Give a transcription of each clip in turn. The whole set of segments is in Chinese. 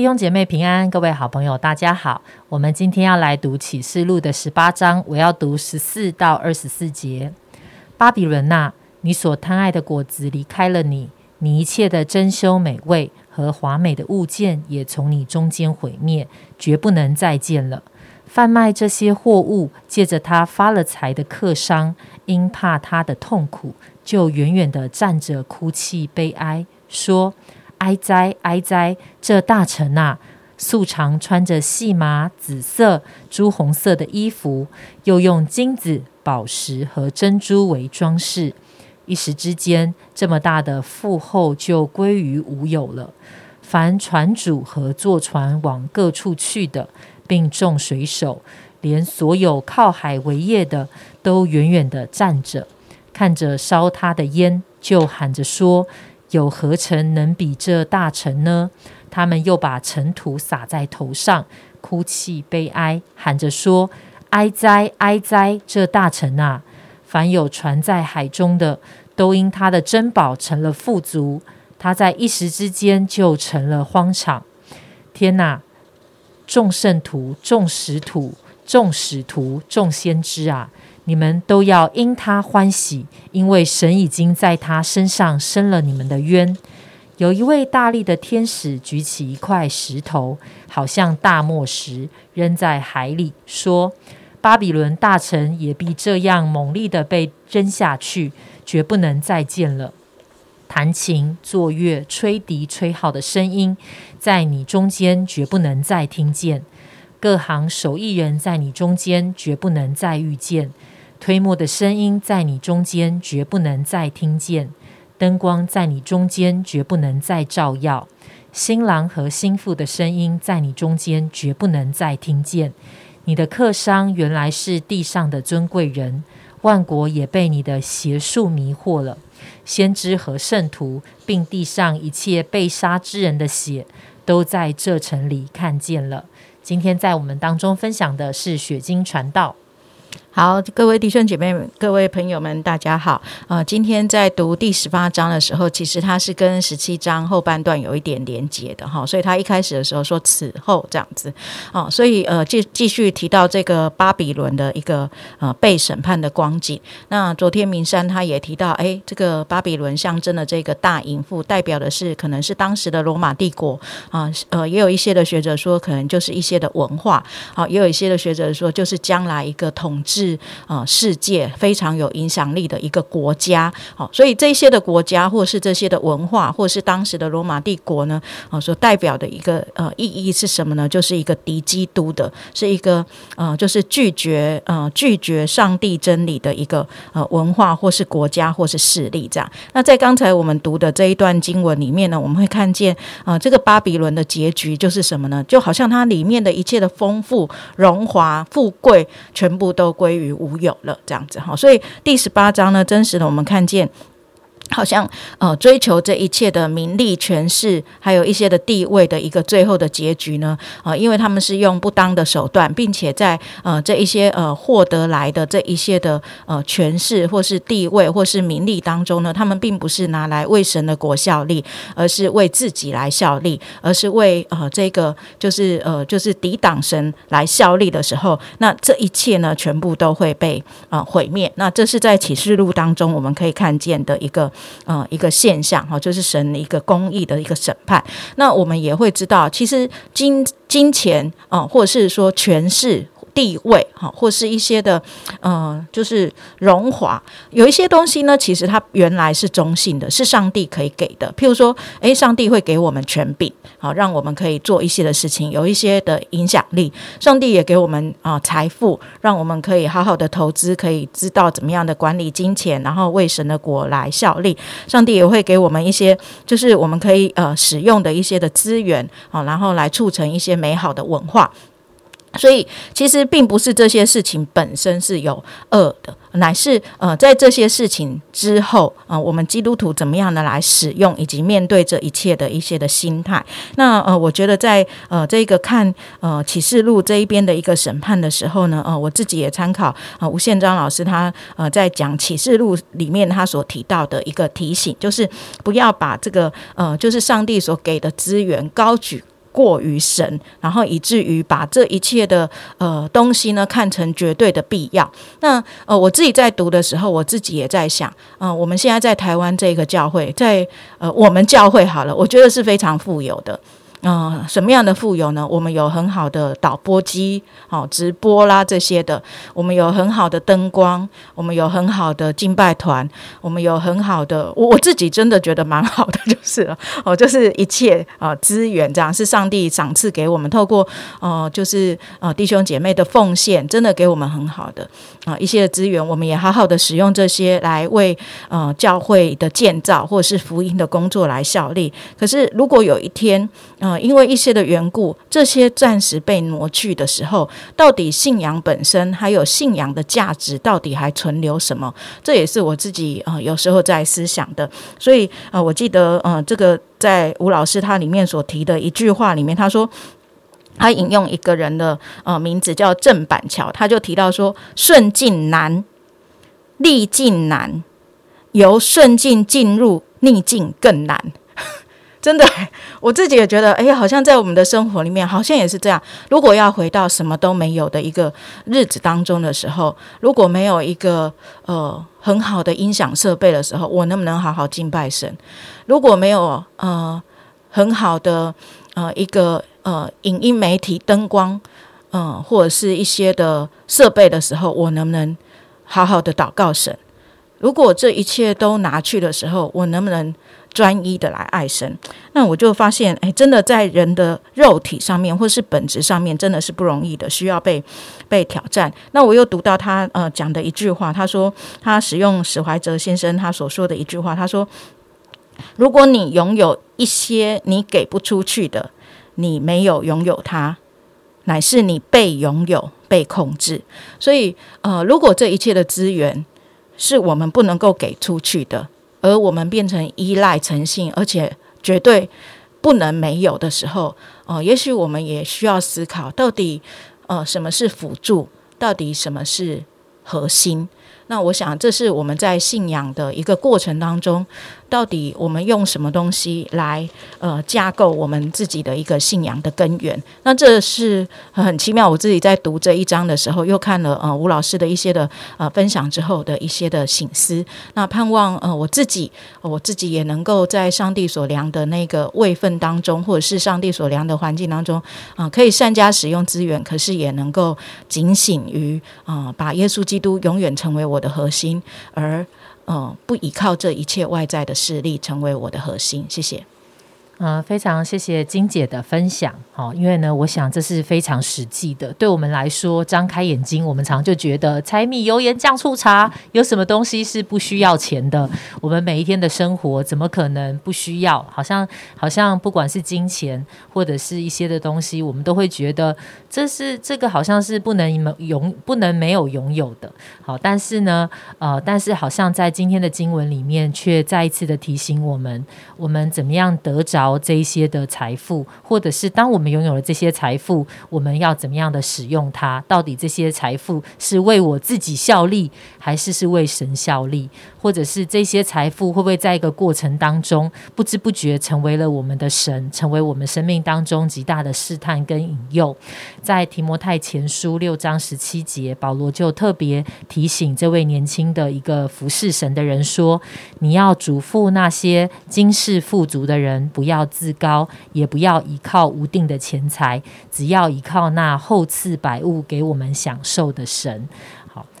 弟兄姐妹平安，各位好朋友，大家好。我们今天要来读启示录的十八章，我要读十四到二十四节。巴比伦呐，你所贪爱的果子离开了你，你一切的珍馐美味和华美的物件也从你中间毁灭，绝不能再见了。贩卖这些货物，借着他发了财的客商，因怕他的痛苦，就远远的站着哭泣悲哀，说。哀哉哀哉！这大臣啊，素常穿着细麻、紫色、朱红色的衣服，又用金子、宝石和珍珠为装饰。一时之间，这么大的富厚就归于无有了。凡船主和坐船往各处去的，并众水手，连所有靠海为业的，都远远的站着，看着烧他的烟，就喊着说。有何城能比这大城呢？他们又把尘土撒在头上，哭泣悲哀，喊着说：“哀哉，哀哉！这大臣啊！凡有船在海中的，都因他的珍宝成了富足。他在一时之间就成了荒场。天哪！众圣徒、众使徒、众使徒、众先知啊！”你们都要因他欢喜，因为神已经在他身上生了你们的冤。有一位大力的天使举起一块石头，好像大磨石，扔在海里，说：“巴比伦大臣也必这样猛烈的被扔下去，绝不能再见了。弹琴、作乐、吹笛、吹号的声音，在你中间绝不能再听见。各行手艺人在你中间绝不能再遇见。”推磨的声音在你中间绝不能再听见，灯光在你中间绝不能再照耀，新郎和新妇的声音在你中间绝不能再听见。你的客商原来是地上的尊贵人，万国也被你的邪术迷惑了。先知和圣徒，并地上一切被杀之人的血，都在这城里看见了。今天在我们当中分享的是雪晶传道。好，各位弟兄姐妹们，各位朋友们，大家好。呃，今天在读第十八章的时候，其实它是跟十七章后半段有一点连结的哈，所以他一开始的时候说此后这样子，哦，所以呃继继续提到这个巴比伦的一个呃被审判的光景。那昨天明山他也提到，哎，这个巴比伦象征的这个大淫妇，代表的是可能是当时的罗马帝国啊，呃，也有一些的学者说，可能就是一些的文化，好，也有一些的学者说，就是将来一个统治。是啊，世界非常有影响力的一个国家，好，所以这些的国家，或是这些的文化，或是当时的罗马帝国呢，啊，所代表的一个呃意义是什么呢？就是一个敌基督的，是一个呃，就是拒绝呃拒绝上帝真理的一个呃文化，或是国家，或是势力这样。那在刚才我们读的这一段经文里面呢，我们会看见啊，这个巴比伦的结局就是什么呢？就好像它里面的一切的丰富、荣华富贵，全部都归。归于无有了，这样子哈，所以第十八章呢，真实的我们看见。好像呃，追求这一切的名利权势，还有一些的地位的一个最后的结局呢？啊，因为他们是用不当的手段，并且在呃这一些呃获得来的这一些的呃权势或是地位或是名利当中呢，他们并不是拿来为神的国效力，而是为自己来效力，而是为呃这个就是呃就是抵挡神来效力的时候，那这一切呢，全部都会被啊毁灭。那这是在启示录当中我们可以看见的一个。呃，一个现象哈，就是神的一个公义的一个审判。那我们也会知道，其实金金钱啊，或者是说权势。地位哈，或是一些的，呃，就是荣华，有一些东西呢，其实它原来是中性的，是上帝可以给的。譬如说，诶，上帝会给我们权柄，好，让我们可以做一些的事情，有一些的影响力。上帝也给我们啊财富，让我们可以好好的投资，可以知道怎么样的管理金钱，然后为神的国来效力。上帝也会给我们一些，就是我们可以呃使用的一些的资源，好，然后来促成一些美好的文化。所以，其实并不是这些事情本身是有恶的，乃是呃，在这些事情之后啊，我们基督徒怎么样的来使用以及面对这一切的一些的心态。那呃，我觉得在呃这个看呃启示录这一边的一个审判的时候呢，呃，我自己也参考啊吴宪章老师他呃在讲启示录里面他所提到的一个提醒，就是不要把这个呃就是上帝所给的资源高举。过于神，然后以至于把这一切的呃东西呢看成绝对的必要。那呃，我自己在读的时候，我自己也在想，嗯，我们现在在台湾这个教会，在呃我们教会好了，我觉得是非常富有的。嗯，什么样的富有呢？我们有很好的导播机，好直播啦这些的。我们有很好的灯光，我们有很好的敬拜团，我们有很好的，我我自己真的觉得蛮好的，就是了哦，就是一切啊资源这样是上帝赏赐给我们，透过呃就是呃弟兄姐妹的奉献，真的给我们很好的啊一些资源，我们也好好的使用这些来为呃教会的建造或是福音的工作来效力。可是如果有一天，呃，因为一些的缘故，这些暂时被挪去的时候，到底信仰本身还有信仰的价值，到底还存留什么？这也是我自己呃有时候在思想的。所以呃，我记得呃，这个在吴老师他里面所提的一句话里面，他说他引用一个人的呃名字叫郑板桥，他就提到说：顺境难，逆境难，由顺境进入逆境更难。真的，我自己也觉得，哎，好像在我们的生活里面，好像也是这样。如果要回到什么都没有的一个日子当中的时候，如果没有一个呃很好的音响设备的时候，我能不能好好敬拜神？如果没有呃很好的呃一个呃影音媒体灯光，嗯，或者是一些的设备的时候，我能不能好好的祷告神？如果这一切都拿去的时候，我能不能？专一的来爱神，那我就发现，哎，真的在人的肉体上面，或是本质上面，真的是不容易的，需要被被挑战。那我又读到他呃讲的一句话，他说他使用史怀哲先生他所说的一句话，他说：如果你拥有一些你给不出去的，你没有拥有它，乃是你被拥有、被控制。所以呃，如果这一切的资源是我们不能够给出去的。而我们变成依赖诚信，而且绝对不能没有的时候，哦，也许我们也需要思考，到底呃什么是辅助，到底什么是核心？那我想，这是我们在信仰的一个过程当中。到底我们用什么东西来呃架构我们自己的一个信仰的根源？那这是很奇妙。我自己在读这一章的时候，又看了呃吴老师的一些的呃分享之后的一些的醒思。那盼望呃我自己我自己也能够在上帝所量的那个位份当中，或者是上帝所量的环境当中啊，可以善加使用资源，可是也能够警醒于啊，把耶稣基督永远成为我的核心，而。哦，不依靠这一切外在的势力成为我的核心。谢谢。嗯，非常谢谢金姐的分享。好，因为呢，我想这是非常实际的。对我们来说，张开眼睛，我们常就觉得柴米油盐酱醋茶有什么东西是不需要钱的？我们每一天的生活怎么可能不需要？好像好像不管是金钱或者是一些的东西，我们都会觉得这是这个好像是不能拥不能没有拥有的。好，但是呢，呃，但是好像在今天的经文里面，却再一次的提醒我们，我们怎么样得着。这些的财富，或者是当我们拥有了这些财富，我们要怎么样的使用它？到底这些财富是为我自己效力，还是是为神效力？或者是这些财富会不会在一个过程当中不知不觉成为了我们的神，成为我们生命当中极大的试探跟引诱？在提摩太前书六章十七节，保罗就特别提醒这位年轻的一个服侍神的人说：“你要嘱咐那些今世富足的人，不要自高，也不要依靠无定的钱财，只要依靠那厚赐百物给我们享受的神。”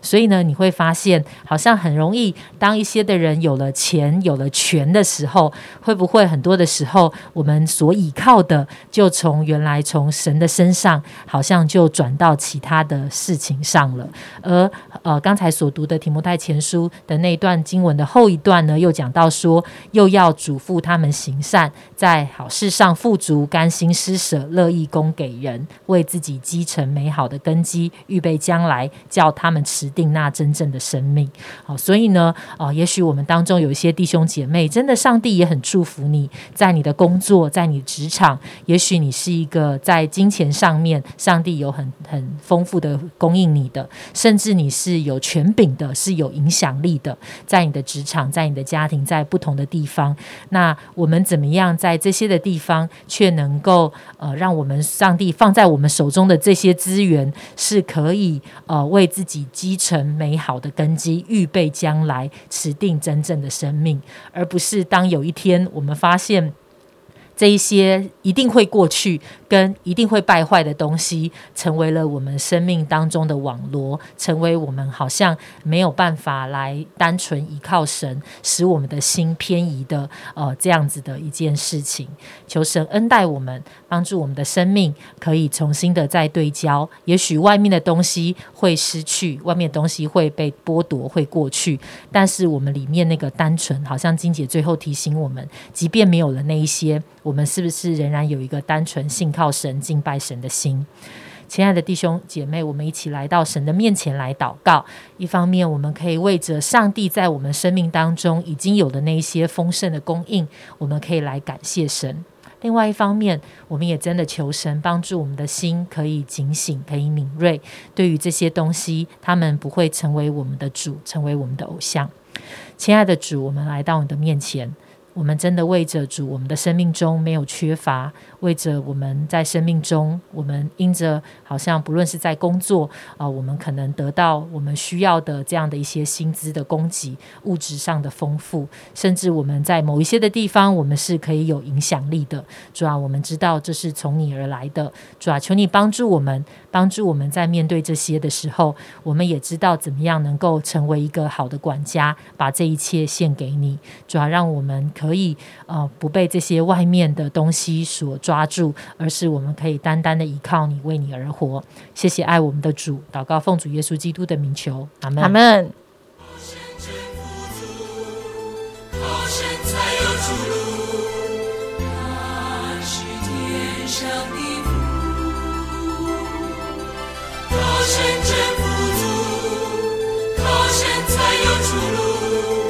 所以呢，你会发现，好像很容易，当一些的人有了钱、有了权的时候，会不会很多的时候，我们所依靠的，就从原来从神的身上，好像就转到其他的事情上了。而呃，刚才所读的提摩太前书的那段经文的后一段呢，又讲到说，又要嘱咐他们行善，在好事上富足，甘心施舍，乐意供给人，为自己积成美好的根基，预备将来叫他们持。定那真正的生命。好，所以呢，哦，也许我们当中有一些弟兄姐妹，真的上帝也很祝福你，在你的工作，在你职场，也许你是一个在金钱上面，上帝有很很丰富的供应你的，甚至你是有权柄的，是有影响力的，在你的职场，在你的家庭，在不同的地方，那我们怎么样在这些的地方，却能够呃，让我们上帝放在我们手中的这些资源，是可以呃，为自己积成美好的根基，预备将来，持定真正的生命，而不是当有一天我们发现。这一些一定会过去，跟一定会败坏的东西，成为了我们生命当中的网罗，成为我们好像没有办法来单纯依靠神，使我们的心偏移的，呃，这样子的一件事情。求神恩待我们，帮助我们的生命可以重新的再对焦。也许外面的东西会失去，外面的东西会被剥夺，会过去，但是我们里面那个单纯，好像金姐最后提醒我们，即便没有了那一些。我们是不是仍然有一个单纯信靠神、敬拜神的心？亲爱的弟兄姐妹，我们一起来到神的面前来祷告。一方面，我们可以为着上帝在我们生命当中已经有的那一些丰盛的供应，我们可以来感谢神；另外一方面，我们也真的求神帮助我们的心可以警醒、可以敏锐，对于这些东西，他们不会成为我们的主，成为我们的偶像。亲爱的主，我们来到你的面前。我们真的为着主，我们的生命中没有缺乏；为着我们在生命中，我们因着好像不论是在工作啊，我们可能得到我们需要的这样的一些薪资的供给、物质上的丰富，甚至我们在某一些的地方，我们是可以有影响力的。主啊，我们知道这是从你而来的。主啊，求你帮助我们，帮助我们在面对这些的时候，我们也知道怎么样能够成为一个好的管家，把这一切献给你。主啊，让我们可可以呃不被这些外面的东西所抓住，而是我们可以单单的依靠你，为你而活。谢谢爱我们的主，祷告奉主耶稣基督的名求，阿门。阿门。真足，才有出路。